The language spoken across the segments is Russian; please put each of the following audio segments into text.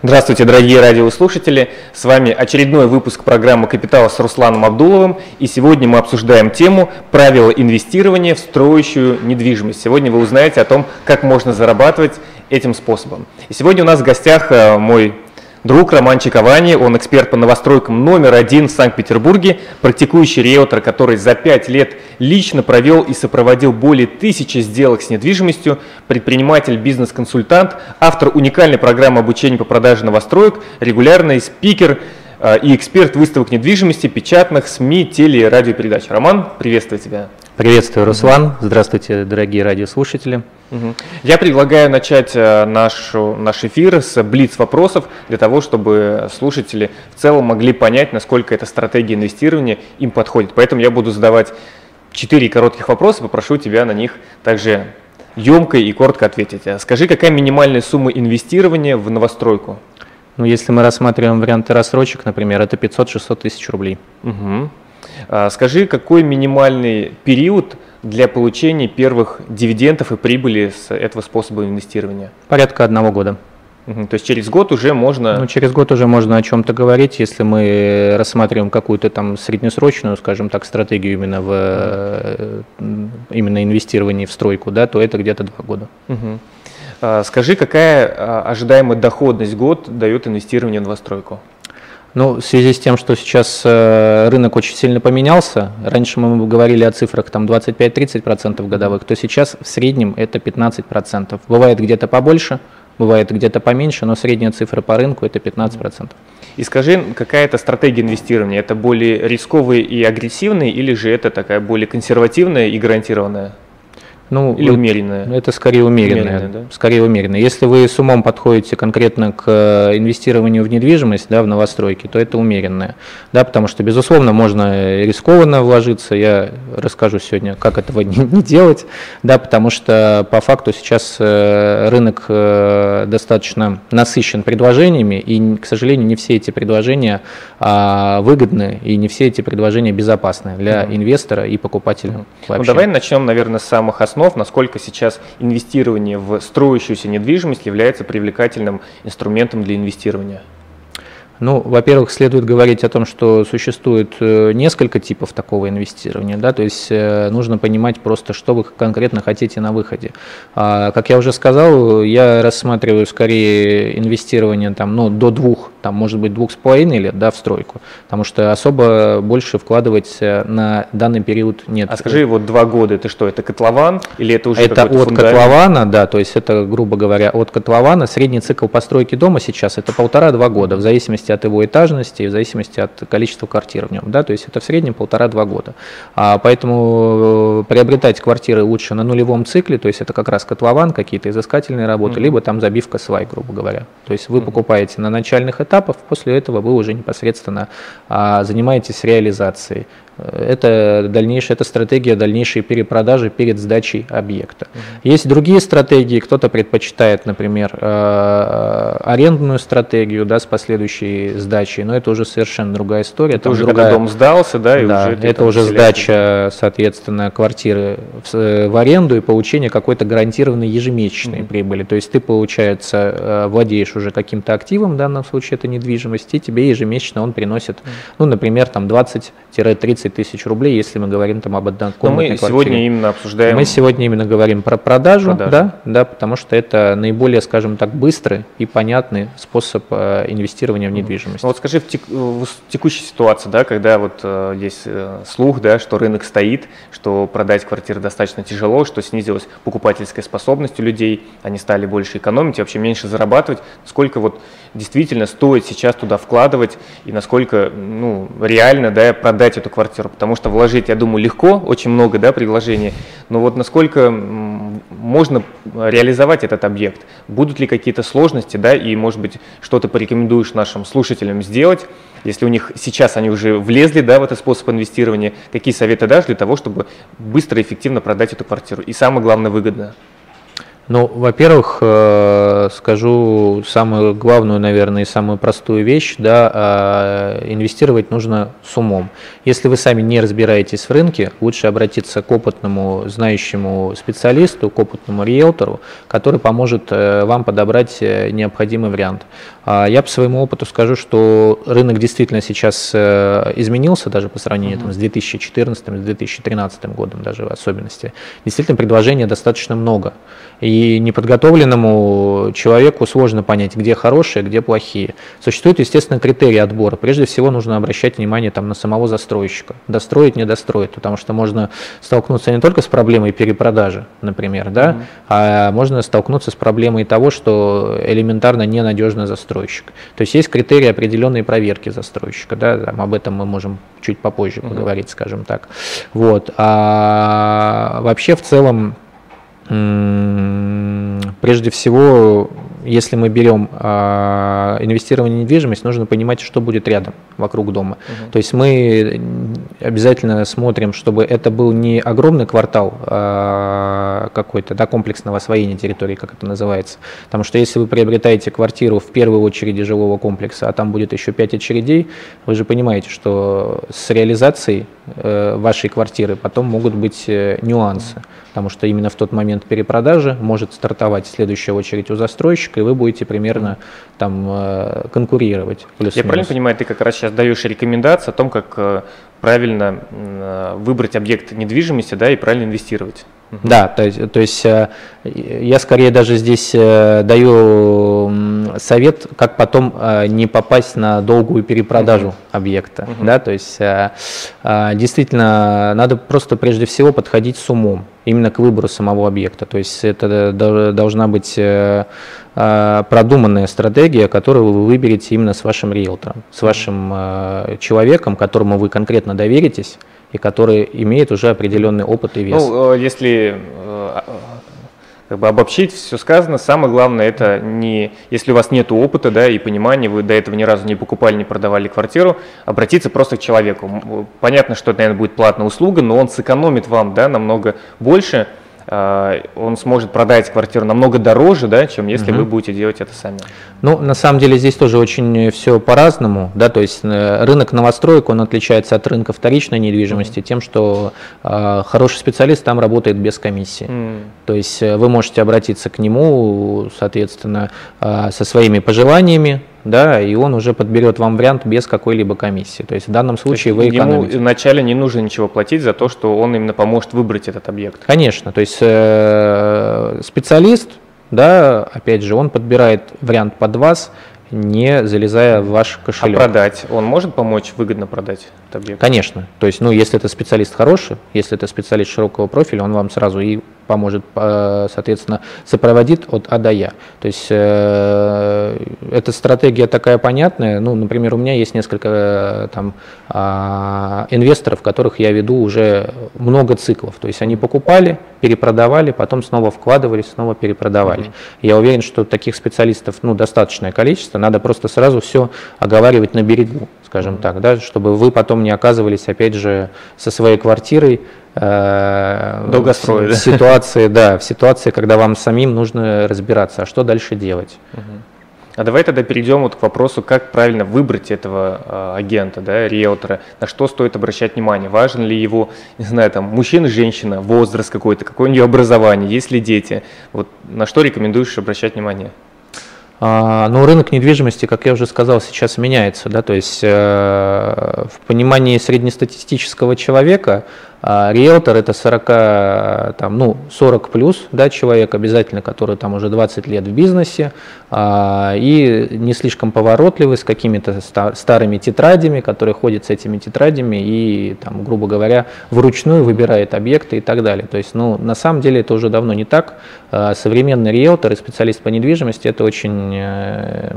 Здравствуйте, дорогие радиослушатели! С вами очередной выпуск программы «Капитал» с Русланом Абдуловым. И сегодня мы обсуждаем тему «Правила инвестирования в строящую недвижимость». Сегодня вы узнаете о том, как можно зарабатывать этим способом. И сегодня у нас в гостях э, мой Друг Роман Чиковани, он эксперт по новостройкам номер один в Санкт-Петербурге, практикующий риэлтор, который за пять лет лично провел и сопроводил более тысячи сделок с недвижимостью, предприниматель, бизнес-консультант, автор уникальной программы обучения по продаже новостроек, регулярный спикер э, и эксперт выставок недвижимости, печатных, СМИ, теле- и радиопередач. Роман, приветствую тебя. Приветствую, Руслан. Здравствуйте, дорогие радиослушатели. Я предлагаю начать э, нашу, наш эфир с блиц вопросов для того, чтобы слушатели в целом могли понять, насколько эта стратегия инвестирования им подходит. Поэтому я буду задавать четыре коротких вопроса, попрошу тебя на них также емко и коротко ответить. А скажи, какая минимальная сумма инвестирования в новостройку? Ну, если мы рассматриваем варианты рассрочек, например, это 500-600 тысяч рублей. Угу. А скажи, какой минимальный период для получения первых дивидендов и прибыли с этого способа инвестирования? Порядка одного года. То есть через год уже можно... Ну, через год уже можно о чем-то говорить, если мы рассматриваем какую-то там среднесрочную, скажем так, стратегию именно в э, именно инвестировании в стройку, да, то это где-то два года. Угу. Скажи, какая а, ожидаемая доходность год дает инвестирование в новостройку? Ну, в связи с тем, что сейчас э, рынок очень сильно поменялся, раньше мы говорили о цифрах там 25-30% годовых, то сейчас в среднем это 15%. Бывает где-то побольше, бывает где-то поменьше, но средняя цифра по рынку это 15%. И скажи, какая это стратегия инвестирования? Это более рисковые и агрессивные или же это такая более консервативная и гарантированная? Ну, Или умеренная? Это скорее умеренная. умеренная да? Скорее умеренная. Если вы с умом подходите конкретно к э, инвестированию в недвижимость, да, в новостройки, то это умеренная. Да, потому что, безусловно, можно рискованно вложиться. Я расскажу сегодня, как этого не, не делать, да, потому что по факту сейчас э, рынок э, достаточно насыщен предложениями, и, к сожалению, не все эти предложения а, выгодны, и не все эти предложения безопасны для инвестора и покупателя. Mm-hmm. Ну, давай начнем, наверное, с самых основ основ, насколько сейчас инвестирование в строящуюся недвижимость является привлекательным инструментом для инвестирования? Ну, во-первых, следует говорить о том, что существует э, несколько типов такого инвестирования, да, то есть э, нужно понимать просто, что вы конкретно хотите на выходе. А, как я уже сказал, я рассматриваю скорее инвестирование там, ну, до двух, там, может быть, двух с половиной лет, да, в стройку, потому что особо больше вкладывать э, на данный период нет. А скажи, вот два года, это что, это котлован или это уже Это от фундамент? котлована, да, то есть это, грубо говоря, от котлована. Средний цикл постройки дома сейчас это полтора-два года, в зависимости от его этажности и в зависимости от количества квартир в нем. Да? То есть это в среднем полтора-два года. А, поэтому э, приобретать квартиры лучше на нулевом цикле, то есть это как раз котлован, какие-то изыскательные работы, mm-hmm. либо там забивка свай, грубо говоря. То есть вы mm-hmm. покупаете на начальных этапах, после этого вы уже непосредственно а, занимаетесь реализацией. Это дальнейшая это стратегия дальнейшей перепродажи перед сдачей объекта. Угу. Есть другие стратегии, кто-то предпочитает, например, э, арендную стратегию да, с последующей сдачей, но это уже совершенно другая история. Это уже другая... когда дом сдался, да, и да, уже это уже сдача, соответственно, квартиры в, в аренду и получение какой-то гарантированной ежемесячной угу. прибыли. То есть ты, получается, э, владеешь уже каким-то активом, в данном случае это недвижимость, и тебе ежемесячно он приносит, угу. ну, например, там 20-30 30 тысяч рублей, если мы говорим там об однокомнатной Но мы сегодня именно обсуждаем... Мы сегодня именно говорим про продажу, продажу. Да, да, потому что это наиболее, скажем так, быстрый и понятный способ э, инвестирования в недвижимость. Ну, вот скажи, в, тек, в текущей ситуации, да, когда вот э, есть э, слух, да, что рынок стоит, что продать квартиры достаточно тяжело, что снизилась покупательская способность у людей, они стали больше экономить, вообще меньше зарабатывать, сколько вот действительно стоит сейчас туда вкладывать и насколько ну, реально да, продать эту квартиру. Потому что вложить, я думаю, легко, очень много да, предложений, но вот насколько можно реализовать этот объект, будут ли какие-то сложности, да, и, может быть, что то порекомендуешь нашим слушателям сделать, если у них сейчас они уже влезли да, в этот способ инвестирования, какие советы дашь для того, чтобы быстро и эффективно продать эту квартиру? И самое главное, выгодно. Ну, во-первых, э, скажу самую главную, наверное, и самую простую вещь, да, а, инвестировать нужно с умом. Если вы сами не разбираетесь в рынке, лучше обратиться к опытному, знающему специалисту, к опытному риэлтору, который поможет э, вам подобрать э, необходимый вариант. А я по своему опыту скажу, что рынок действительно сейчас изменился даже по сравнению там, с 2014, с 2013 годом даже в особенности. Действительно, предложений достаточно много. И неподготовленному человеку сложно понять, где хорошие, где плохие. Существуют, естественно, критерии отбора. Прежде всего нужно обращать внимание там, на самого застройщика. Достроить, не достроить, потому что можно столкнуться не только с проблемой перепродажи, например, да, mm-hmm. а можно столкнуться с проблемой того, что элементарно ненадежный застройщик. То есть есть критерии определенной проверки застройщика. Да, там, об этом мы можем чуть попозже mm-hmm. поговорить, скажем так. Вот. А вообще в целом Прежде всего, если мы берем э, инвестирование в недвижимость, нужно понимать, что будет рядом, вокруг дома. Угу. То есть мы обязательно смотрим, чтобы это был не огромный квартал э, какой-то, да, комплексного освоения территории, как это называется. Потому что если вы приобретаете квартиру в первой очереди жилого комплекса, а там будет еще пять очередей, вы же понимаете, что с реализацией э, вашей квартиры потом могут быть э, нюансы потому что именно в тот момент перепродажи может стартовать следующая очередь у застройщика, и вы будете примерно там э, конкурировать. Я правильно понимаю, ты как раз сейчас даешь рекомендации о том, как э, правильно э, выбрать объект недвижимости да, и правильно инвестировать? Да, то есть, то есть я скорее даже здесь даю совет, как потом не попасть на долгую перепродажу uh-huh. объекта. Uh-huh. Да, то есть действительно надо просто прежде всего подходить с умом именно к выбору самого объекта. То есть это должна быть э, э, продуманная стратегия, которую вы выберете именно с вашим риэлтором, с вашим э, человеком, которому вы конкретно доверитесь и который имеет уже определенный опыт и вес. Ну, если как бы обобщить все сказано, самое главное это не, если у вас нет опыта, да, и понимания, вы до этого ни разу не покупали, не продавали квартиру, обратиться просто к человеку. Понятно, что это, наверное, будет платная услуга, но он сэкономит вам, да, намного больше, он сможет продать квартиру намного дороже, да, чем если угу. вы будете делать это сами. Ну, на самом деле здесь тоже очень все по-разному, да, то есть э, рынок новостроек, он отличается от рынка вторичной недвижимости угу. тем, что э, хороший специалист там работает без комиссии. Угу. То есть э, вы можете обратиться к нему, соответственно, э, со своими пожеланиями, да, и он уже подберет вам вариант без какой-либо комиссии. То есть в данном случае вы экономите. Ему вначале не нужно ничего платить за то, что он именно поможет выбрать этот объект. Конечно, то есть э, специалист, да, опять же, он подбирает вариант под вас, не залезая в ваш кошелек. А продать? Он может помочь выгодно продать объект? Конечно. То есть, ну, если это специалист хороший, если это специалист широкого профиля, он вам сразу и поможет, э, соответственно, сопроводит от А до Я. То есть э, эта стратегия такая понятная. Ну, например, у меня есть несколько э, там э, инвесторов, которых я веду уже много циклов. То есть они покупали, перепродавали, потом снова вкладывали, снова перепродавали. Mm-hmm. Я уверен, что таких специалистов ну, достаточное количество. Надо просто сразу все оговаривать на берегу, скажем так, да, чтобы вы потом не оказывались, опять же, со своей квартирой э, долгострой, в, да? ситуации, да, в ситуации, когда вам самим нужно разбираться, а что дальше делать. А давай тогда перейдем вот к вопросу, как правильно выбрать этого э, агента, да, риэлтора, на что стоит обращать внимание, важен ли его, не знаю, там, мужчина, женщина, возраст какой-то, какое у нее образование, есть ли дети, вот на что рекомендуешь обращать внимание? А, ну, рынок недвижимости, как я уже сказал, сейчас меняется, да, то есть э, в понимании среднестатистического человека а риэлтор это 40, там, ну, 40 плюс да, человек обязательно, который там уже 20 лет в бизнесе а, и не слишком поворотливый, с какими-то старыми тетрадями, который ходит с этими тетрадями и, там, грубо говоря, вручную выбирает объекты и так далее. То есть, ну, на самом деле это уже давно не так. А, современный риэлтор и специалист по недвижимости это очень э,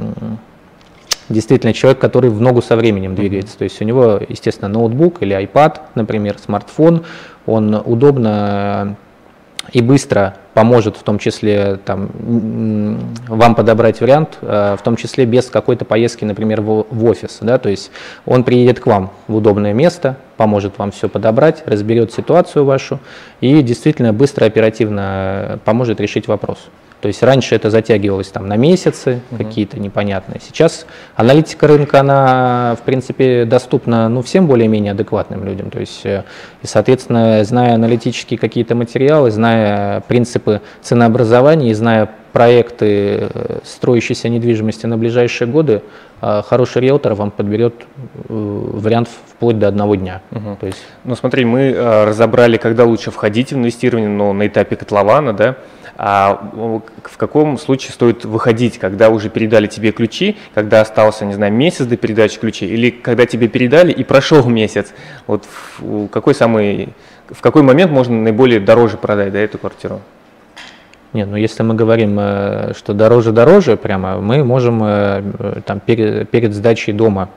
действительно человек, который в ногу со временем двигается. То есть у него, естественно, ноутбук или iPad, например, смартфон, он удобно и быстро поможет в том числе там, вам подобрать вариант, в том числе без какой-то поездки, например, в, в офис. Да? То есть он приедет к вам в удобное место, поможет вам все подобрать, разберет ситуацию вашу и действительно быстро, оперативно поможет решить вопрос. То есть раньше это затягивалось там на месяцы угу. какие-то непонятные. Сейчас аналитика рынка, она в принципе доступна ну, всем более-менее адекватным людям. То есть, э, и, соответственно, зная аналитические какие-то материалы, зная принципы ценообразования и зная проекты э, строящейся недвижимости на ближайшие годы, э, хороший риэлтор вам подберет вариант вплоть до одного дня. Угу. То есть... Ну смотри, мы разобрали, когда лучше входить в инвестирование, но на этапе котлована, да, а в каком случае стоит выходить, когда уже передали тебе ключи, когда остался, не знаю, месяц до передачи ключей, или когда тебе передали и прошел месяц? Вот в какой самый, в какой момент можно наиболее дороже продать да, эту квартиру? Нет, ну если мы говорим, э, что дороже-дороже прямо, мы можем э, там, перед, перед сдачей дома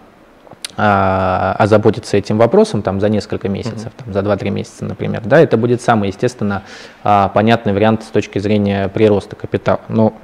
озаботиться этим вопросом там, за несколько месяцев, mm-hmm. там, за 2-3 месяца, например, да, это будет самый, естественно, а, понятный вариант с точки зрения прироста капитала. Но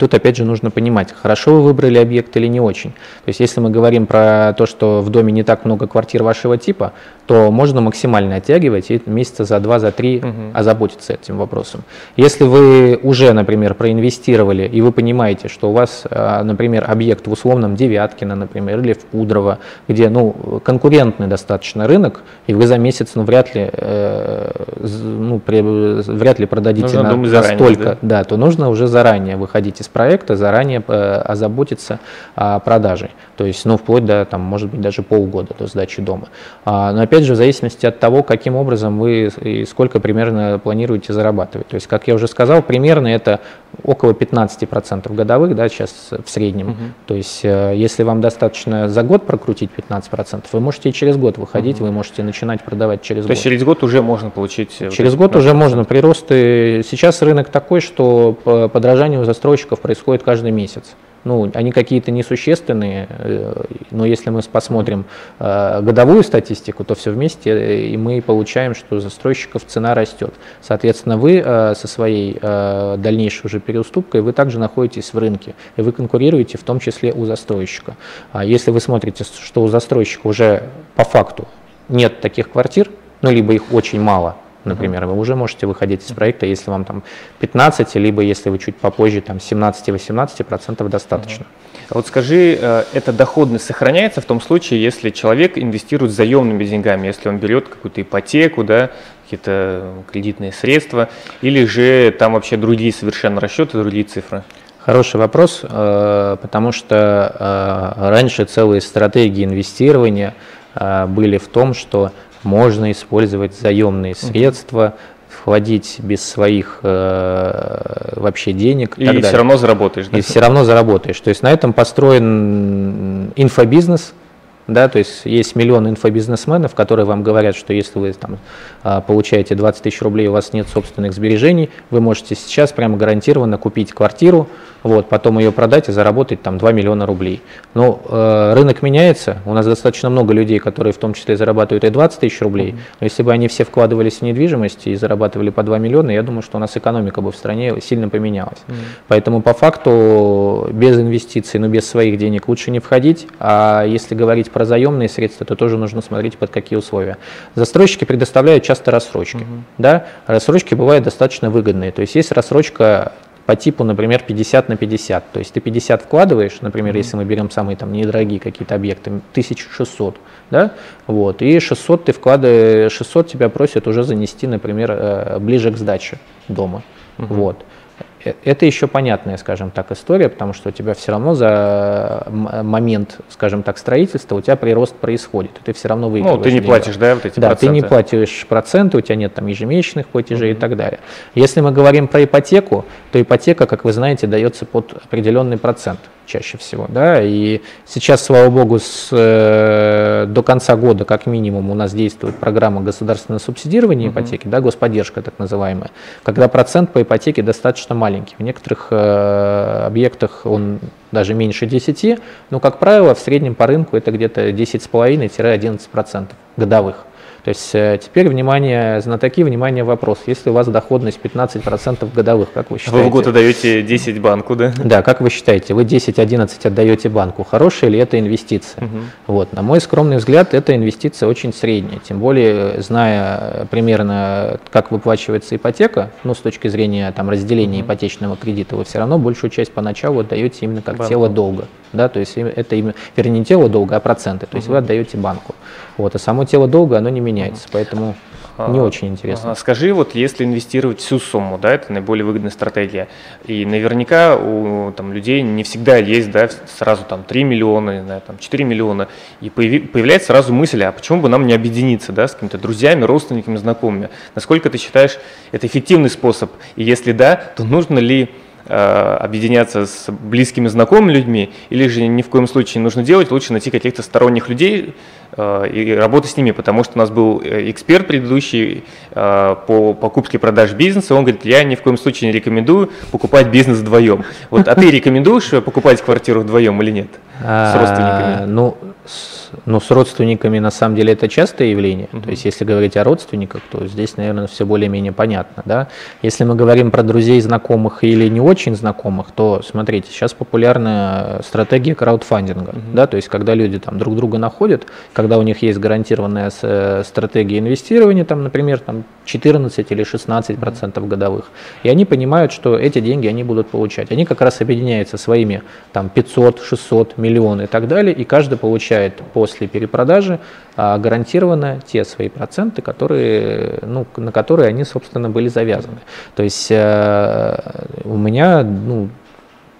Тут опять же нужно понимать, хорошо вы выбрали объект или не очень. То есть если мы говорим про то, что в доме не так много квартир вашего типа, то можно максимально оттягивать и месяца за два, за три угу. озаботиться этим вопросом. Если вы уже, например, проинвестировали и вы понимаете, что у вас, а, например, объект в условном Девяткино, например, или в Пудрово, где ну, конкурентный достаточно рынок, и вы за месяц ну, вряд ли, э, ну, при, вряд ли продадите на, на столько, да? да, то нужно уже заранее выходить из проекта заранее э, озаботиться продажей. То есть, ну, вплоть до, там, может быть, даже полгода до сдачи дома. А, но опять же, в зависимости от того, каким образом вы и сколько примерно планируете зарабатывать. То есть, как я уже сказал, примерно это около 15% годовых, да, сейчас в среднем. Угу. То есть, э, если вам достаточно за год прокрутить 15%, вы можете и через год выходить, угу. вы можете начинать продавать через То год. То есть, через год уже можно получить... Через год уже можно приросты. Сейчас рынок такой, что подражание у застройщиков происходит каждый месяц. Ну, они какие-то несущественные, э, но если мы посмотрим э, годовую статистику, то все вместе, э, и мы получаем, что у застройщиков цена растет. Соответственно, вы со своей дальнейшей уже переуступкой, вы также находитесь в рынке, и вы конкурируете в том числе у застройщика. А если вы смотрите, что у застройщика уже по факту нет таких квартир, ну, либо их очень мало, например, вы уже можете выходить из проекта, если вам там 15, либо если вы чуть попозже, там 17-18% достаточно. А вот скажи, э, эта доходность сохраняется в том случае, если человек инвестирует заемными деньгами, если он берет какую-то ипотеку, да, какие-то кредитные средства, или же там вообще другие совершенно расчеты, другие цифры? Хороший вопрос, э, потому что э, раньше целые стратегии инвестирования были в том, что можно использовать заемные средства, входить без своих э, вообще денег. И, и все равно заработаешь. Да? И все равно заработаешь. То есть на этом построен инфобизнес, да, то есть есть миллион инфобизнесменов, которые вам говорят, что если вы там а, получаете 20 тысяч рублей, у вас нет собственных сбережений, вы можете сейчас прямо гарантированно купить квартиру, вот, потом ее продать и заработать там 2 миллиона рублей. Но э, рынок меняется, у нас достаточно много людей, которые в том числе зарабатывают и 20 тысяч рублей, но если бы они все вкладывались в недвижимость и зарабатывали по 2 миллиона, я думаю, что у нас экономика бы в стране сильно поменялась. Mm-hmm. Поэтому по факту без инвестиций, но без своих денег лучше не входить, а если говорить про заемные средства, то тоже нужно смотреть под какие условия. Застройщики предоставляют часто рассрочки, mm-hmm. да, рассрочки бывают достаточно выгодные, то есть есть рассрочка по типу, например, 50 на 50. То есть ты 50 вкладываешь, например, mm-hmm. если мы берем самые там недорогие какие-то объекты, 1600, да, вот, и 600 ты вкладываешь, 600 тебя просят уже занести, например, э, ближе к сдаче дома, mm-hmm. вот. Э, это еще понятная, скажем так, история, потому что у тебя все равно за момент, скажем так, строительства у тебя прирост происходит, и ты все равно выигрываешь. Ну, ты не платишь, да, вот эти да, проценты? ты не платишь проценты, у тебя нет там ежемесячных платежей mm-hmm. и так далее. Если мы говорим про ипотеку, то ипотека, как вы знаете, дается под определенный процент чаще всего, да, и сейчас, слава богу, с, э, до конца года, как минимум, у нас действует программа государственного субсидирования uh-huh. ипотеки, да, господдержка так называемая, когда процент по ипотеке достаточно маленький, в некоторых э, объектах он даже меньше 10, но, как правило, в среднем по рынку это где-то 10,5-11% годовых. То есть э, теперь, внимание, знатоки, внимание, вопрос. Если у вас доходность 15% годовых, как вы считаете? Вы в год отдаете 10 банку, да? Да, как вы считаете, вы 10-11 отдаете банку, хорошая ли это инвестиция? Угу. Вот, на мой скромный взгляд, эта инвестиция очень средняя, тем более, зная примерно, как выплачивается ипотека, ну, с точки зрения там, разделения угу. ипотечного кредита, вы все равно большую часть поначалу отдаете именно как банку. тело долга. Да, то есть это именно, вернее, не тело долга, а проценты, то есть угу. вы отдаете банку. Вот, а само тело долга, оно не меняется, поэтому... Не а, очень интересно. Скажи, вот если инвестировать всю сумму, да, это наиболее выгодная стратегия, и наверняка у там, людей не всегда есть, да, сразу там 3 миллиона, знаю, там 4 миллиона, и появляется сразу мысль, а почему бы нам не объединиться, да, с какими-то друзьями, родственниками, знакомыми? Насколько ты считаешь, это эффективный способ? И если да, то нужно ли Э, объединяться с близкими знакомыми людьми, или же ни в коем случае не нужно делать, лучше найти каких-то сторонних людей и работать с ними, потому что у нас был э, эксперт предыдущий по покупке и продаже бизнеса, он говорит, я ни в коем случае не рекомендую покупать бизнес вдвоем. Вот, а ты рекомендуешь покупать квартиру вдвоем или нет? С а, родственниками? Ну, ну, с родственниками на самом деле это частое явление. Uh-huh. То есть, если говорить о родственниках, то здесь, наверное, все более-менее понятно. Да? Если мы говорим про друзей, знакомых или не очень знакомых, то смотрите, сейчас популярна стратегия краудфандинга. Uh-huh. Да? То есть, когда люди там друг друга находят, когда у них есть гарантированная э, стратегия инвестирования, там, например, там 14 или 16 процентов годовых, и они понимают, что эти деньги они будут получать. Они как раз объединяются своими там 500, 600, миллион и так далее, и каждый получает по после перепродажи а, гарантированно те свои проценты, которые, ну, на которые они, собственно, были завязаны. То есть э, у меня ну,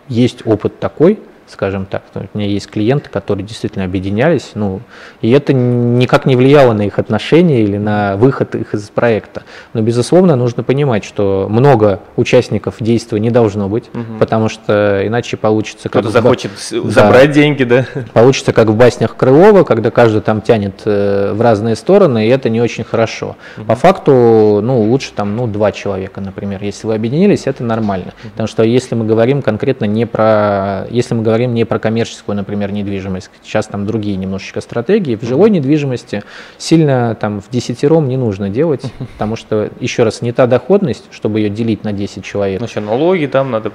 есть опыт такой, скажем так. У меня есть клиенты, которые действительно объединялись, ну, и это никак не влияло на их отношения или на выход их из проекта. Но, безусловно, нужно понимать, что много участников действия не должно быть, угу. потому что иначе получится... Кто-то как захочет в... забрать да, деньги, да? Получится как в баснях Крылова, когда каждый там тянет э, в разные стороны, и это не очень хорошо. Угу. По факту, ну, лучше там, ну, два человека, например. Если вы объединились, это нормально. Угу. Потому что если мы говорим конкретно не про... Если мы говорим говорим не про коммерческую, например, недвижимость. Сейчас там другие немножечко стратегии. В жилой недвижимости сильно там в десятером не нужно делать, потому что, еще раз, не та доходность, чтобы ее делить на 10 человек. Ну, еще налоги там надо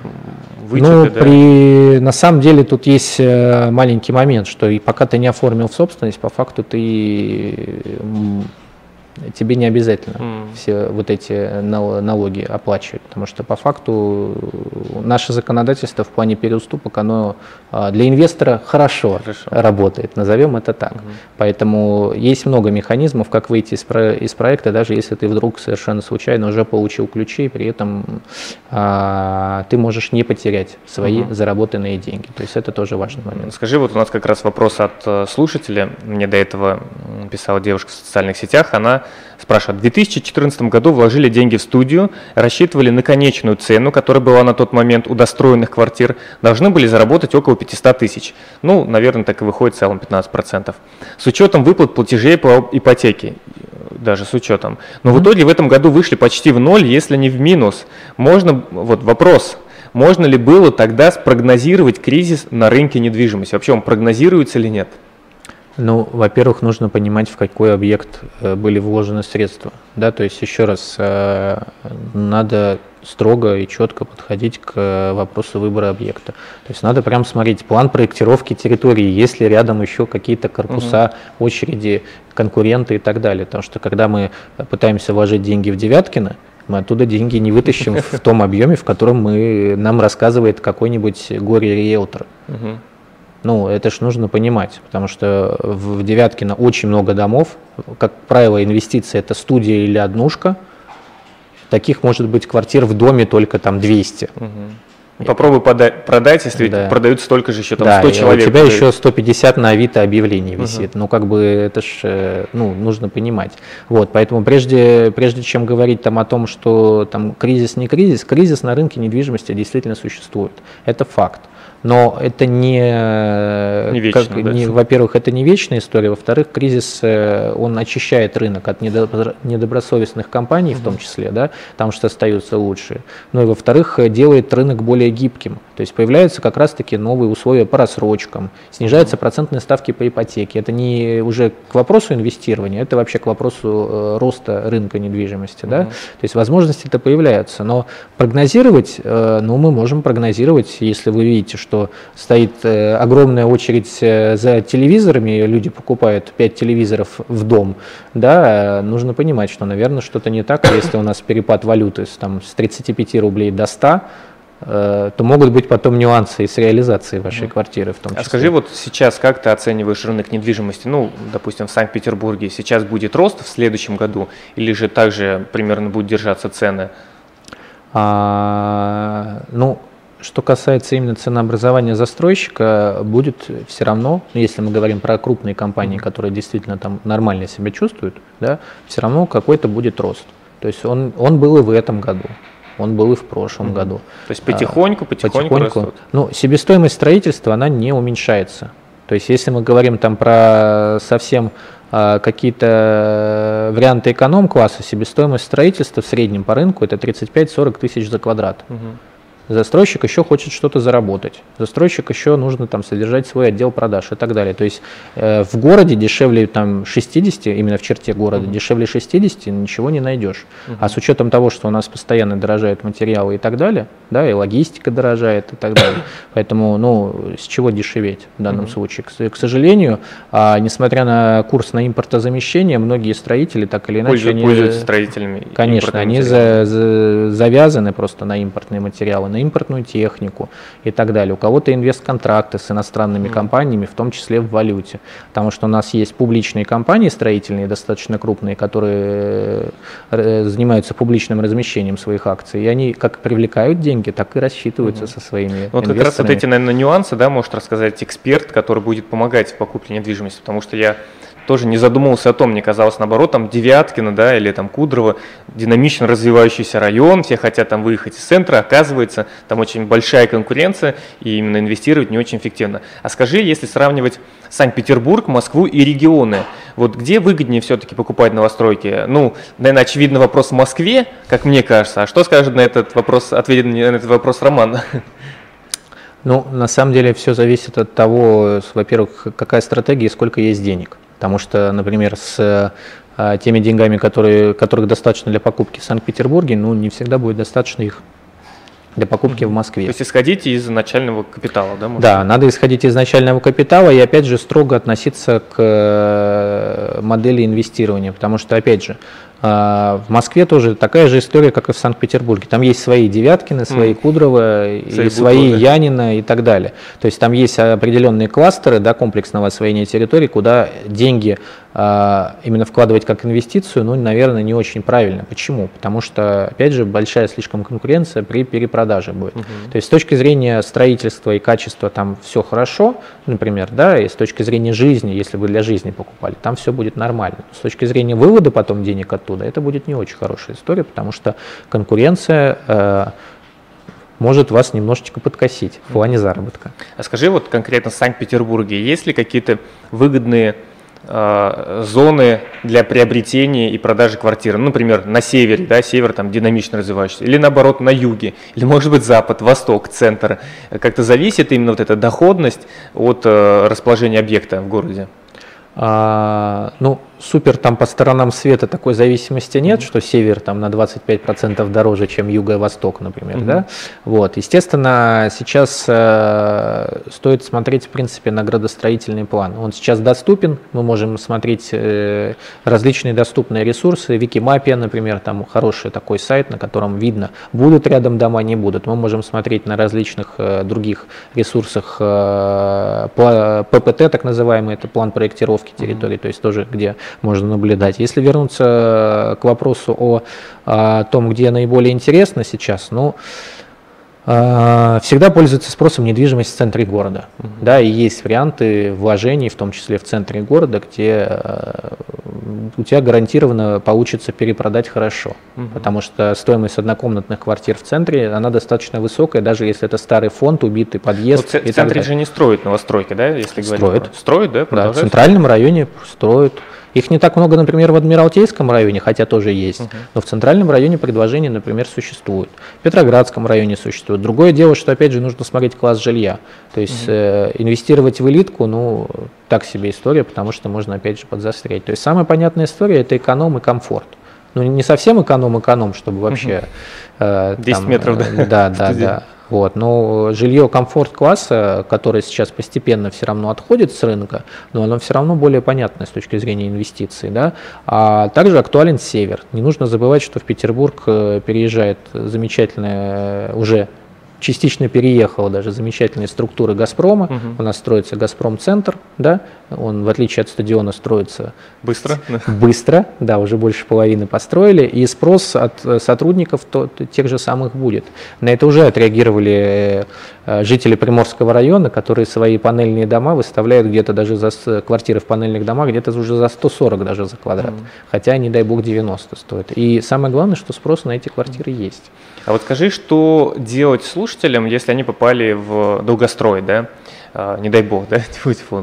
вычеты, Ну, да? при... на самом деле тут есть э, маленький момент, что и пока ты не оформил в собственность, по факту ты тебе не обязательно mm. все вот эти налоги оплачивать, потому что по факту наше законодательство в плане переуступок, оно а, для инвестора хорошо, хорошо. работает, назовем это так. Mm. Поэтому есть много механизмов, как выйти из, про из проекта, даже если ты вдруг совершенно случайно уже получил ключи, при этом а, ты можешь не потерять свои mm заработанные деньги. То есть это тоже важный момент. Скажи, вот у нас как раз вопрос от э, слушателя, мне до этого писала девушка в социальных сетях, она спрашивает, в 2014 году вложили деньги в студию, рассчитывали на конечную цену, которая была на тот момент у достроенных квартир, должны были заработать около 500 тысяч. Ну, наверное, так и выходит в целом 15%. С учетом выплат платежей по ипотеке, даже с учетом. Но в итоге в этом году вышли почти в ноль, если не в минус. Можно, вот вопрос, можно ли было тогда спрогнозировать кризис на рынке недвижимости? Вообще он прогнозируется или нет? Ну, во-первых, нужно понимать, в какой объект э, были вложены средства. Да, то есть, еще раз, э, надо строго и четко подходить к вопросу выбора объекта. То есть надо прям смотреть план проектировки территории, есть ли рядом еще какие-то корпуса, угу. очереди, конкуренты и так далее. Потому что когда мы пытаемся вложить деньги в Девяткино, мы оттуда деньги не вытащим в том объеме, в котором мы, нам рассказывает какой-нибудь горе-риэлтор. Угу. Ну, это же нужно понимать, потому что в Девяткино очень много домов. Как правило, инвестиция – это студия или однушка. Таких может быть квартир в доме только там 200. Угу. Попробуй подать, продать, если да. продают столько же еще там да, 100 человек. у тебя продают. еще 150 на Авито объявлений висит. Угу. Ну, как бы это ж, э, ну, нужно понимать. Вот, поэтому прежде, прежде чем говорить там о том, что там кризис не кризис, кризис на рынке недвижимости действительно существует. Это факт. Но это не, не, вечно, как, да. не во-первых, это не вечная история, во-вторых, кризис, э, он очищает рынок от недобросовестных компаний в том числе, да, там что остаются лучшие. Ну и во-вторых, делает рынок более гибким. То есть появляются как раз-таки новые условия по рассрочкам, снижаются процентные ставки по ипотеке. Это не уже к вопросу инвестирования, это вообще к вопросу э, роста рынка недвижимости. Да? То есть возможности-то появляются, но прогнозировать, э, ну мы можем прогнозировать, если вы видите, что стоит э, огромная очередь за телевизорами, люди покупают 5 телевизоров в дом, да, нужно понимать, что, наверное, что-то не так, если у нас перепад валюты с, там, с 35 рублей до 100, Э, то могут быть потом нюансы и с реализацией вашей квартиры в том а числе. А скажи, вот сейчас как ты оцениваешь рынок недвижимости, ну, допустим, в Санкт-Петербурге, сейчас будет рост в следующем году или же также примерно будут держаться цены? А, ну, что касается именно ценообразования застройщика, будет все равно, ну, если мы говорим про крупные компании, которые действительно там нормально себя чувствуют, да, все равно какой-то будет рост. То есть он, он был и в этом году он был и в прошлом mm-hmm. году. То есть потихоньку, потихоньку, потихоньку растут. Ну, себестоимость строительства, она не уменьшается. То есть если мы говорим там про совсем а, какие-то варианты эконом-класса, себестоимость строительства в среднем по рынку это 35-40 тысяч за квадрат. Mm-hmm. Застройщик еще хочет что-то заработать. Застройщик еще нужно там содержать свой отдел продаж и так далее. То есть э, в городе дешевле там 60, именно в черте города, mm-hmm. дешевле 60 ничего не найдешь. Mm-hmm. А с учетом того, что у нас постоянно дорожают материалы и так далее, да, и логистика дорожает и так далее. Поэтому, ну, с чего дешеветь в данном mm-hmm. случае? К, к сожалению, а, несмотря на курс на импортозамещение, многие строители так или иначе... Пользуются, они, пользуются строителями. Конечно, они за, за, завязаны просто на импортные материалы на импортную технику и так далее. У кого-то инвестконтракты с иностранными mm. компаниями, в том числе в валюте. Потому что у нас есть публичные компании строительные, достаточно крупные, которые э, занимаются публичным размещением своих акций. И они как привлекают деньги, так и рассчитываются mm. со своими Вот как раз вот эти, наверное, нюансы, да, может рассказать эксперт, который будет помогать в покупке недвижимости. Потому что я тоже не задумывался о том, мне казалось, наоборот, там Девяткино, да, или там Кудрово, динамично развивающийся район, все хотят там выехать из центра, оказывается, там очень большая конкуренция, и именно инвестировать не очень эффективно. А скажи, если сравнивать Санкт-Петербург, Москву и регионы, вот где выгоднее все-таки покупать новостройки? Ну, наверное, очевидно вопрос в Москве, как мне кажется, а что скажет на этот вопрос, ответит на этот вопрос Роман? Ну, на самом деле все зависит от того, во-первых, какая стратегия и сколько есть денег. Потому что, например, с э, теми деньгами, которые, которых достаточно для покупки в Санкт-Петербурге, ну, не всегда будет достаточно их для покупки в Москве. То есть исходить из начального капитала, да? Может? Да, надо исходить из начального капитала и опять же строго относиться к э, модели инвестирования, потому что опять же а, в Москве тоже такая же история, как и в Санкт-Петербурге. Там есть свои Девяткины, свои mm. Кудровы, и свои Янина и так далее. То есть там есть определенные кластеры да, комплексного освоения территории, куда деньги именно вкладывать как инвестицию, ну, наверное, не очень правильно. Почему? Потому что, опять же, большая слишком конкуренция при перепродаже будет. Угу. То есть с точки зрения строительства и качества там все хорошо, например, да, и с точки зрения жизни, если вы для жизни покупали, там все будет нормально. С точки зрения вывода потом денег оттуда, это будет не очень хорошая история, потому что конкуренция э, может вас немножечко подкосить в плане заработка. А скажи вот конкретно в Санкт-Петербурге, есть ли какие-то выгодные зоны для приобретения и продажи квартиры. Ну, например, на севере, да, север там динамично развивающийся, или наоборот на юге, или может быть запад, восток, центр. Как-то зависит именно вот эта доходность от э, расположения объекта в городе? А, ну, супер там по сторонам света такой зависимости нет, что север там на 25% дороже, чем юго-восток, например, mm-hmm. да. Вот, естественно, сейчас э, стоит смотреть, в принципе, на градостроительный план. Он сейчас доступен, мы можем смотреть э, различные доступные ресурсы, Викимапия, например, там хороший такой сайт, на котором видно, будут рядом дома, не будут. Мы можем смотреть на различных э, других ресурсах э, ППТ, так называемый, это план проектировки территории, mm-hmm. то есть тоже где можно наблюдать. Если вернуться к вопросу о, о том, где наиболее интересно сейчас, ну, А, всегда пользуется спросом недвижимость в центре города. Да, и есть варианты вложений, в том числе в центре города, где э, у тебя гарантированно получится перепродать хорошо. Угу. Потому что стоимость однокомнатных квартир в центре, она достаточно высокая, даже если это старый фонд, убитый подъезд. Вот в центре же не строят новостройки, да, если говорить? Строят. Строят, да? Да, в центральном районе строят. Их не так много, например, в Адмиралтейском районе, хотя тоже есть, uh-huh. но в центральном районе предложения, например, существуют. В Петроградском районе существует. Другое дело, что, опять же, нужно смотреть класс жилья. То есть uh-huh. э, инвестировать в элитку, ну, так себе история, потому что можно, опять же, подзастрять. То есть самая понятная история – это эконом и комфорт. Ну, не совсем эконом-эконом, чтобы вообще... Э, 10 там, метров, да? Э, да, да, да. Вот. Но жилье комфорт-класса, которое сейчас постепенно все равно отходит с рынка, но оно все равно более понятное с точки зрения инвестиций. Да? А также актуален север. Не нужно забывать, что в Петербург э, переезжает замечательная уже частично переехала даже замечательные структуры «Газпрома». Угу. У нас строится «Газпром-центр», да, он, в отличие от стадиона, строится быстро. Быстро, да, уже больше половины построили, и спрос от э, сотрудников то, тех же самых будет. На это уже отреагировали э, жители Приморского района, которые свои панельные дома выставляют где-то даже за квартиры в панельных домах, где-то уже за 140 даже за квадрат, mm. хотя, не дай бог, 90 стоит. И самое главное, что спрос на эти квартиры есть. А вот скажи, что делать слушателям, если они попали в долгострой, да? А, не дай бог, да,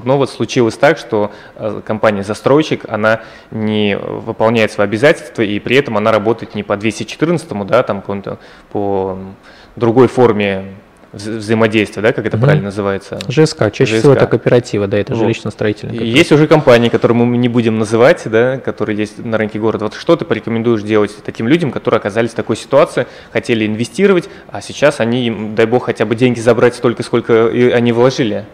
но вот случилось так, что а, компания-застройщик, она не выполняет свои обязательства, и при этом она работает не по 214, да, там по другой форме взаимодействия, да, как это mm-hmm. правильно называется? ЖСК, чаще ЖСК. всего это кооперативы, да, это вот. жилищно-строительные. Есть уже компании, которые мы не будем называть, да, которые есть на рынке города. Вот что ты порекомендуешь делать таким людям, которые оказались в такой ситуации, хотели инвестировать, а сейчас они, дай бог, хотя бы деньги забрать столько, сколько они вложили?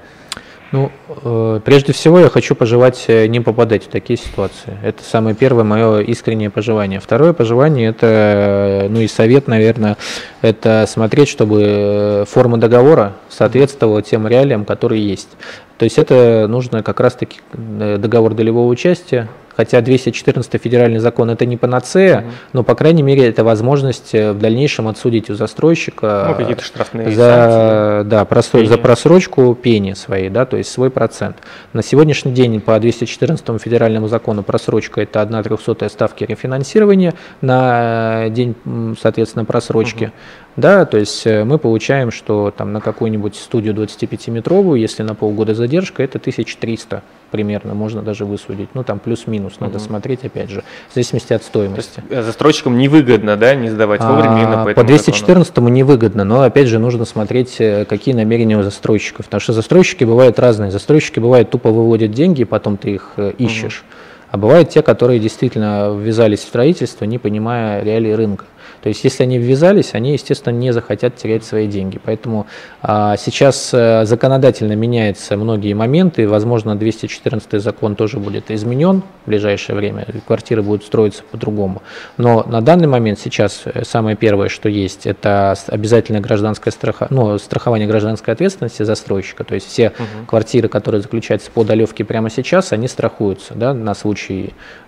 Ну, э, прежде всего я хочу пожелать э, не попадать в такие ситуации. Это самое первое мое искреннее пожелание. Второе пожелание это, э, ну и совет, наверное, это смотреть, чтобы форма договора соответствовала тем реалиям, которые есть. То есть это нужно как раз-таки договор долевого участия, хотя 214 федеральный закон это не панацея, угу. но, по крайней мере, это возможность э, в дальнейшем отсудить у застройщика ну, какие-то штрафные за, да, просро... за просрочку пени своей, да, то есть свой процент. На сегодняшний день по 214 федеральному закону просрочка это 1 трехсотая ставки рефинансирования на э, день, соответственно, просрочки. Угу. Да, то есть э, мы получаем, что там на какую-нибудь студию 25-метровую, если на полгода задержка, это 1300 примерно, можно даже высудить. Ну, там плюс-минус, надо угу. смотреть, опять же, в зависимости от стоимости. То есть застройщикам невыгодно, да, не сдавать вовремя а, именно по По 214 закону. невыгодно, но, опять же, нужно смотреть, э, какие намерения у застройщиков. Потому что застройщики бывают разные. Застройщики бывают тупо выводят деньги, и потом ты их э, ищешь. Угу. А бывают те, которые действительно ввязались в строительство, не понимая реалий рынка. То есть, если они ввязались, они, естественно, не захотят терять свои деньги. Поэтому а, сейчас а, законодательно меняются многие моменты. Возможно, 214 закон тоже будет изменен в ближайшее время. Квартиры будут строиться по-другому. Но на данный момент сейчас э, самое первое, что есть, это обязательное гражданское страха, ну, страхование гражданской ответственности застройщика. То есть все угу. квартиры, которые заключаются по долевке прямо сейчас, они страхуются да, на случай э,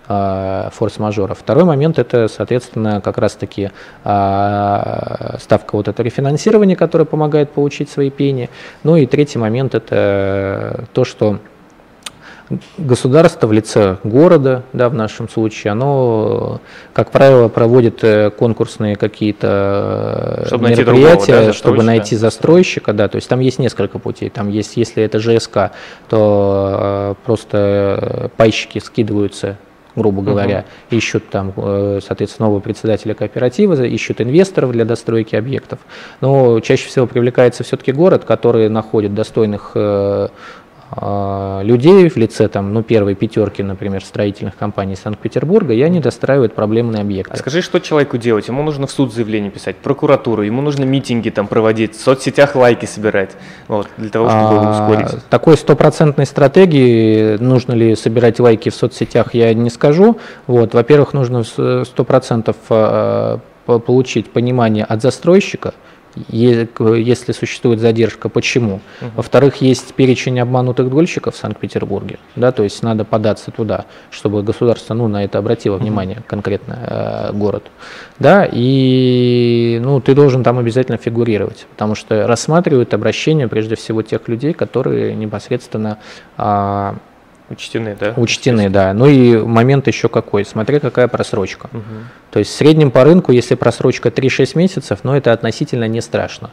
форс-мажора. Второй момент это, соответственно, как раз-таки э, ставка вот это рефинансирование, которое помогает получить свои пени. Ну и третий момент это то, что государство в лице города, да, в нашем случае, оно, как правило, проводит э, конкурсные какие-то чтобы мероприятия, найти другого, да, чтобы найти застройщика, да, то есть там есть несколько путей, там есть, если это ЖСК, то э, просто пайщики скидываются грубо говоря, uh-huh. ищут там, э, соответственно, нового председателя кооператива, ищут инвесторов для достройки объектов. Но чаще всего привлекается все-таки город, который находит достойных э, людей в лице там, ну, первой пятерки, например, строительных компаний Санкт-Петербурга, и они достраивают проблемные объекты. А скажи, что человеку делать? Ему нужно в суд заявление писать, прокуратуру, ему нужно митинги там проводить, в соцсетях лайки собирать, вот, для того, чтобы а, ускорить. Такой стопроцентной стратегии, нужно ли собирать лайки в соцсетях, я не скажу. Вот, во-первых, нужно сто процентов а, получить понимание от застройщика, если существует задержка, почему. Угу. Во-вторых, есть перечень обманутых дольщиков в Санкт-Петербурге, да, то есть надо податься туда, чтобы государство ну, на это обратило угу. внимание, конкретно э, город. Да, и ну, ты должен там обязательно фигурировать, потому что рассматривают обращение прежде всего тех людей, которые непосредственно э, Учтены, да? Учтены, да. Ну и момент еще какой, смотри, какая просрочка. Угу. То есть в среднем по рынку, если просрочка 3-6 месяцев, ну это относительно не страшно.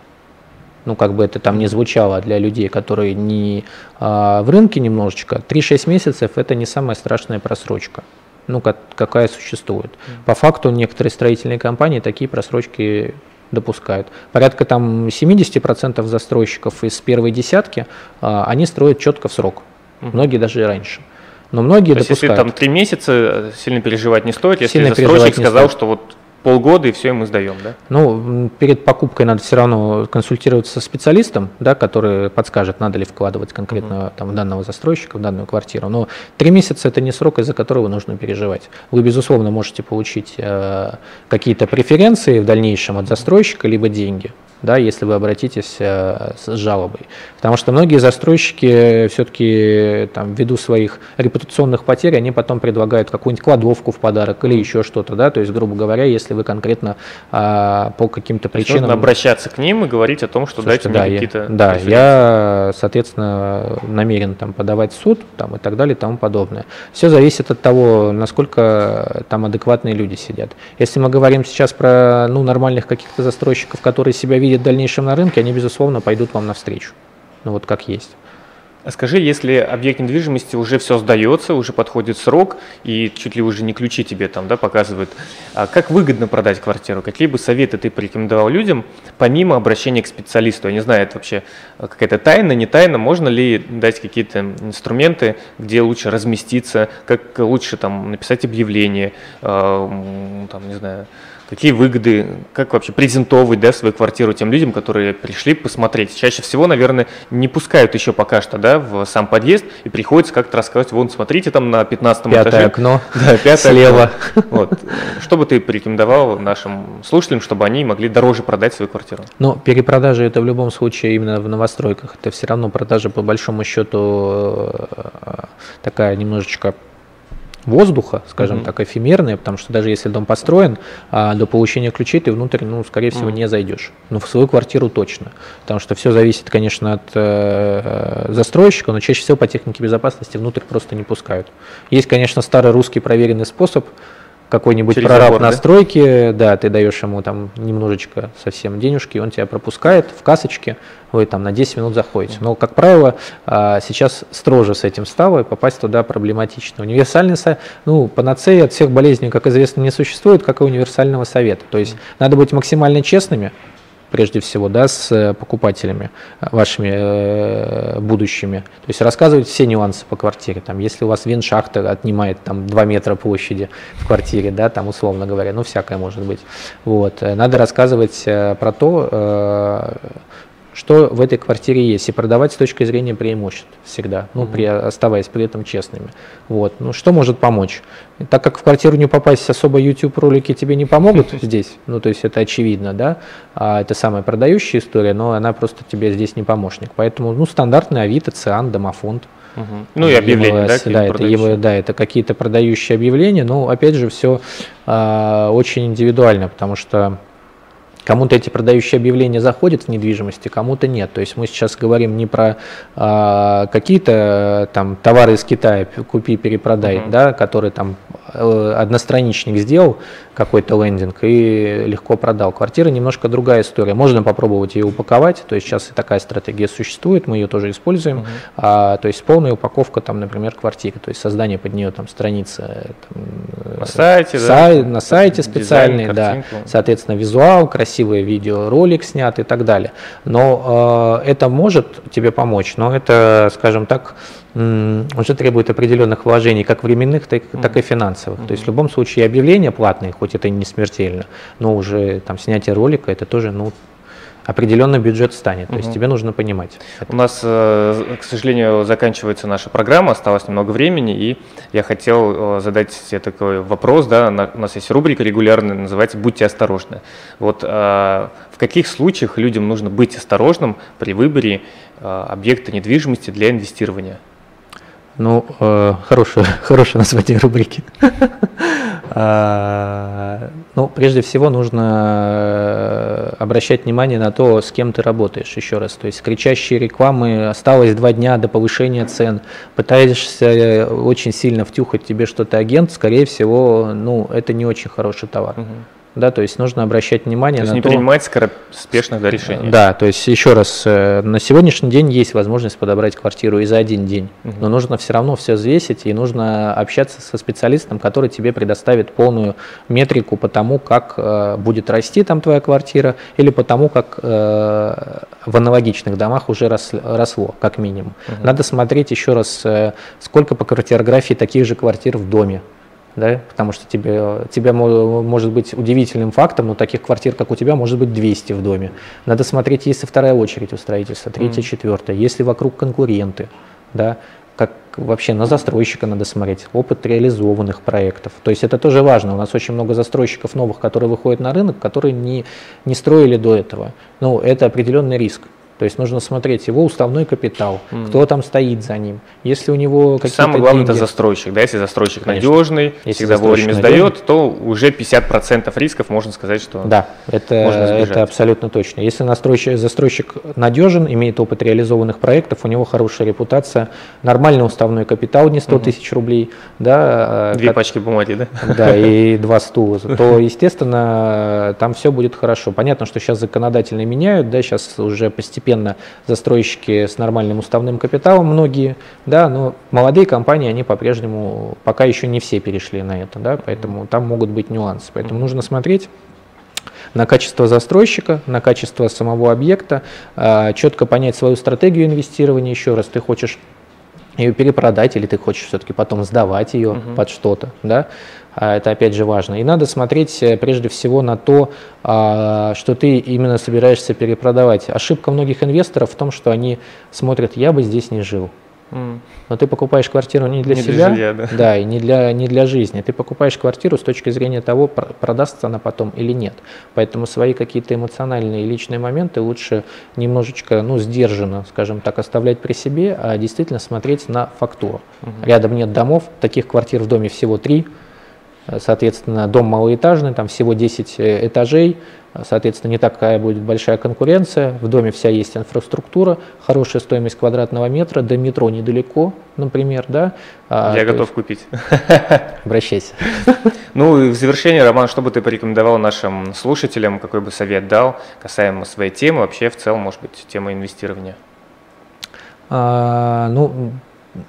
Ну, как бы это там не звучало для людей, которые не а, в рынке немножечко, 3-6 месяцев это не самая страшная просрочка, ну, как, какая существует. По факту некоторые строительные компании такие просрочки допускают. Порядка там 70% застройщиков из первой десятки, а, они строят четко в срок. Многие даже и раньше. Но многие То допускают. если там три месяца, э, сильно переживать не стоит, если сильно застройщик сказал, стоит. что вот полгода и все, и мы сдаем, да? Ну, перед покупкой надо все равно консультироваться со специалистом, да, который подскажет, надо ли вкладывать конкретно uh-huh. там, в данного застройщика, в данную квартиру. Но три месяца это не срок, из-за которого нужно переживать. Вы, безусловно, можете получить э, какие-то преференции в дальнейшем от застройщика, либо деньги да, если вы обратитесь э, с жалобой. Потому что многие застройщики все-таки там, ввиду своих репутационных потерь, они потом предлагают какую-нибудь кладовку в подарок или еще что-то, да, то есть, грубо говоря, если вы конкретно а, по каким-то причинам... Нужно обращаться к ним и говорить о том, что Слушайте, дайте да, мне какие-то... Да, я, соответственно, намерен там подавать в суд там, и так далее и тому подобное. Все зависит от того, насколько там адекватные люди сидят. Если мы говорим сейчас про ну, нормальных каких-то застройщиков, которые себя видят видят в дальнейшем на рынке, они, безусловно, пойдут вам навстречу. Ну вот как есть. А скажи, если объект недвижимости уже все сдается, уже подходит срок, и чуть ли уже не ключи тебе там да, показывают, а как выгодно продать квартиру? Какие бы советы ты порекомендовал людям, помимо обращения к специалисту? Я не знаю, это вообще какая-то тайна, не тайна, можно ли дать какие-то инструменты, где лучше разместиться, как лучше там написать объявление, э, там, не знаю, какие выгоды, как вообще презентовывать да, свою квартиру тем людям, которые пришли посмотреть. Чаще всего, наверное, не пускают еще пока что да, в сам подъезд, и приходится как-то рассказать, вон, смотрите, там на 15 пятое этаже. окно, да, пятое слева. Окно. Вот. Что бы ты порекомендовал нашим слушателям, чтобы они могли дороже продать свою квартиру? Ну, перепродажи это в любом случае именно в новостройках. Это все равно продажа по большому счету э, такая немножечко воздуха, скажем mm-hmm. так, эфемерные, потому что даже если дом построен, а до получения ключей ты внутрь, ну, скорее всего, mm-hmm. не зайдешь. Но в свою квартиру точно. Потому что все зависит, конечно, от э, застройщика, но чаще всего по технике безопасности внутрь просто не пускают. Есть, конечно, старый русский проверенный способ – какой-нибудь Через прораб забор, настройки, да? да, ты даешь ему там немножечко совсем денежки, он тебя пропускает в касочке, вы там на 10 минут заходите. Но, как правило, а, сейчас строже с этим стало, и попасть туда проблематично. Универсальный совет, ну, панацея от всех болезней, как известно, не существует, как и универсального совета. То есть надо быть максимально честными, прежде всего, да, с э, покупателями э, вашими э, будущими. То есть рассказывать все нюансы по квартире. Там, если у вас виншахта отнимает там 2 метра площади в квартире, да, там условно говоря, ну всякое может быть. Вот. Надо рассказывать про то, что в этой квартире есть, и продавать с точки зрения преимуществ всегда, ну, при, оставаясь при этом честными. Вот. Ну, что может помочь? Так как в квартиру не попасть, особо YouTube-ролики тебе не помогут здесь, ну, то есть это очевидно, да, а это самая продающая история, но она просто тебе здесь не помощник. Поэтому, ну, стандартный Авито, Циан, Домофонд. Угу. Ну и объявления, ЕМЛС, да, да, это, да, это какие-то продающие объявления, но опять же все а, очень индивидуально, потому что Кому-то эти продающие объявления заходят в недвижимости, кому-то нет. То есть мы сейчас говорим не про а, какие-то там товары из Китая купи, перепродай, uh-huh. да, которые там э, одностраничник сделал какой-то лендинг и легко продал. Квартира немножко другая история. Можно попробовать ее упаковать, то есть сейчас и такая стратегия существует, мы ее тоже используем. Uh-huh. А, то есть полная упаковка там, например, квартиры, то есть создание под нее там страницы там, на сайте, сай, да? на сайте специальный, да, соответственно визуал, красивый красивое видео, ролик снят и так далее. Но э, это может тебе помочь, но это, скажем так, уже требует определенных вложений, как временных, так, mm-hmm. так и финансовых. Mm-hmm. То есть в любом случае объявления платные, хоть это и не смертельно, но уже там снятие ролика, это тоже, ну, определенный бюджет станет. То есть тебе нужно понимать. У нас, э, к сожалению, заканчивается наша программа, осталось немного времени, и я хотел э, задать себе такой вопрос. Да, у нас есть рубрика регулярная, называется «Будьте осторожны». Вот э, в каких случаях людям нужно быть осторожным при выборе объекта недвижимости для инвестирования? Ну, э, хорошее, хорошее название рубрики. А, ну, прежде всего нужно э, обращать внимание на то, с кем ты работаешь, еще раз. То есть кричащие рекламы, осталось два дня до повышения цен, пытаешься э, очень сильно втюхать тебе что-то агент, скорее всего, ну, это не очень хороший товар. Угу да, то есть нужно обращать внимание то есть на не то... принимать скороспешных да, решений. Да, то есть еще раз, э, на сегодняшний день есть возможность подобрать квартиру и за один день, угу. но нужно все равно все взвесить и нужно общаться со специалистом, который тебе предоставит полную метрику по тому, как э, будет расти там твоя квартира или по тому, как э, в аналогичных домах уже рос, росло, как минимум. Угу. Надо смотреть еще раз, э, сколько по квартирографии таких же квартир в доме да, потому что тебе, тебе может быть удивительным фактом, но таких квартир, как у тебя, может быть 200 в доме. Надо смотреть, если вторая очередь у строительства, третья, mm. четвертая, если вокруг конкуренты, да, как вообще на застройщика надо смотреть, опыт реализованных проектов. То есть это тоже важно. У нас очень много застройщиков новых, которые выходят на рынок, которые не, не строили до этого. Ну, это определенный риск. То есть нужно смотреть его уставной капитал, mm. кто там стоит за ним. Если у него какие-то Самое главное деньги... это застройщик. Да? Если застройщик Конечно. надежный, Если всегда вовремя сдает, то уже 50% рисков можно сказать, что Да, это, это абсолютно точно. Если настройщик, застройщик надежен, имеет опыт реализованных проектов, у него хорошая репутация, нормальный уставной капитал, не 100 mm. тысяч рублей. Да, а, Две как... пачки бумаги, да? Да, и два стула. То, естественно, там все будет хорошо. Понятно, что сейчас законодательно меняют, да, сейчас уже постепенно постепенно застройщики с нормальным уставным капиталом, многие, да, но молодые компании, они по-прежнему, пока еще не все перешли на это, да, поэтому там могут быть нюансы. Поэтому нужно смотреть на качество застройщика, на качество самого объекта, а, четко понять свою стратегию инвестирования. Еще раз, ты хочешь ее перепродать или ты хочешь все-таки потом сдавать ее uh-huh. под что-то, да, это опять же важно. И надо смотреть э, прежде всего на то, а, что ты именно собираешься перепродавать. Ошибка многих инвесторов в том, что они смотрят, я бы здесь не жил. Но ты покупаешь квартиру не для не себя, для жилья, да. да, и не для, не для жизни. Ты покупаешь квартиру с точки зрения того, продастся она потом или нет. Поэтому свои какие-то эмоциональные и личные моменты лучше немножечко, ну, сдержанно, скажем так, оставлять при себе, а действительно смотреть на фактуру. Угу. Рядом нет домов, таких квартир в доме всего три. Соответственно, дом малоэтажный, там всего 10 э, этажей, соответственно, не такая будет большая конкуренция. В доме вся есть инфраструктура, хорошая стоимость квадратного метра, до метро недалеко, например, да. А, Я готов есть... купить. Обращайся. Ну и в завершение, Роман, что бы ты порекомендовал нашим слушателям, какой бы совет дал касаемо своей темы, вообще в целом, может быть, темы инвестирования? А, ну,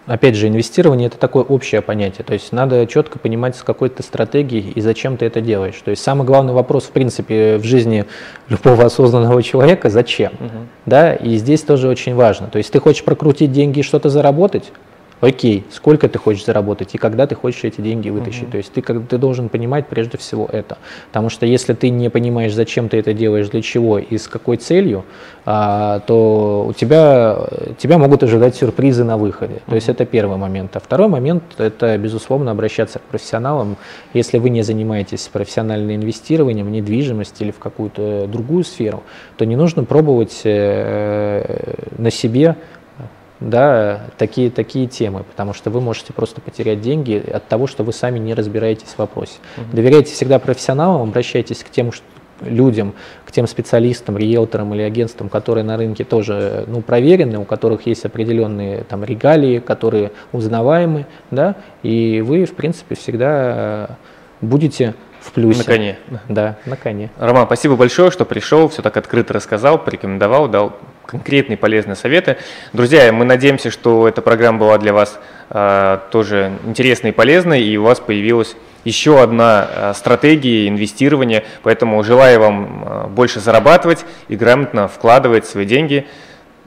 опять же, инвестирование это такое общее понятие. То есть надо четко понимать, с какой то стратегией и зачем ты это делаешь. То есть самый главный вопрос, в принципе, в жизни любого осознанного человека зачем. Угу. Да? И здесь тоже очень важно. То есть ты хочешь прокрутить деньги и что-то заработать, окей, сколько ты хочешь заработать и когда ты хочешь эти деньги вытащить. Uh-huh. То есть ты, как, ты должен понимать прежде всего это. Потому что если ты не понимаешь, зачем ты это делаешь, для чего и с какой целью, а, то у тебя, тебя могут ожидать сюрпризы на выходе. Uh-huh. То есть это первый момент. А второй момент – это, безусловно, обращаться к профессионалам. Если вы не занимаетесь профессиональным инвестированием в недвижимость или в какую-то другую сферу, то не нужно пробовать э, на себе да, такие, такие темы, потому что вы можете просто потерять деньги от того, что вы сами не разбираетесь в вопросе. Угу. Доверяйте всегда профессионалам, обращайтесь к тем людям, к тем специалистам, риэлторам или агентствам, которые на рынке тоже ну, проверены, у которых есть определенные там, регалии, которые узнаваемы, да, и вы, в принципе, всегда будете в плюсе. На коне. Да, на коне. Роман, спасибо большое, что пришел, все так открыто рассказал, порекомендовал, дал конкретные полезные советы. Друзья, мы надеемся, что эта программа была для вас э, тоже интересной и полезной, и у вас появилась еще одна э, стратегия инвестирования, поэтому желаю вам э, больше зарабатывать и грамотно вкладывать свои деньги,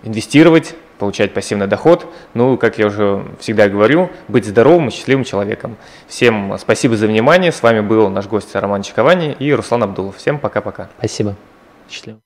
инвестировать, получать пассивный доход. Ну, как я уже всегда говорю, быть здоровым и счастливым человеком. Всем спасибо за внимание. С вами был наш гость Роман Чиковани и Руслан Абдулов. Всем пока-пока. Спасибо. Счастливо.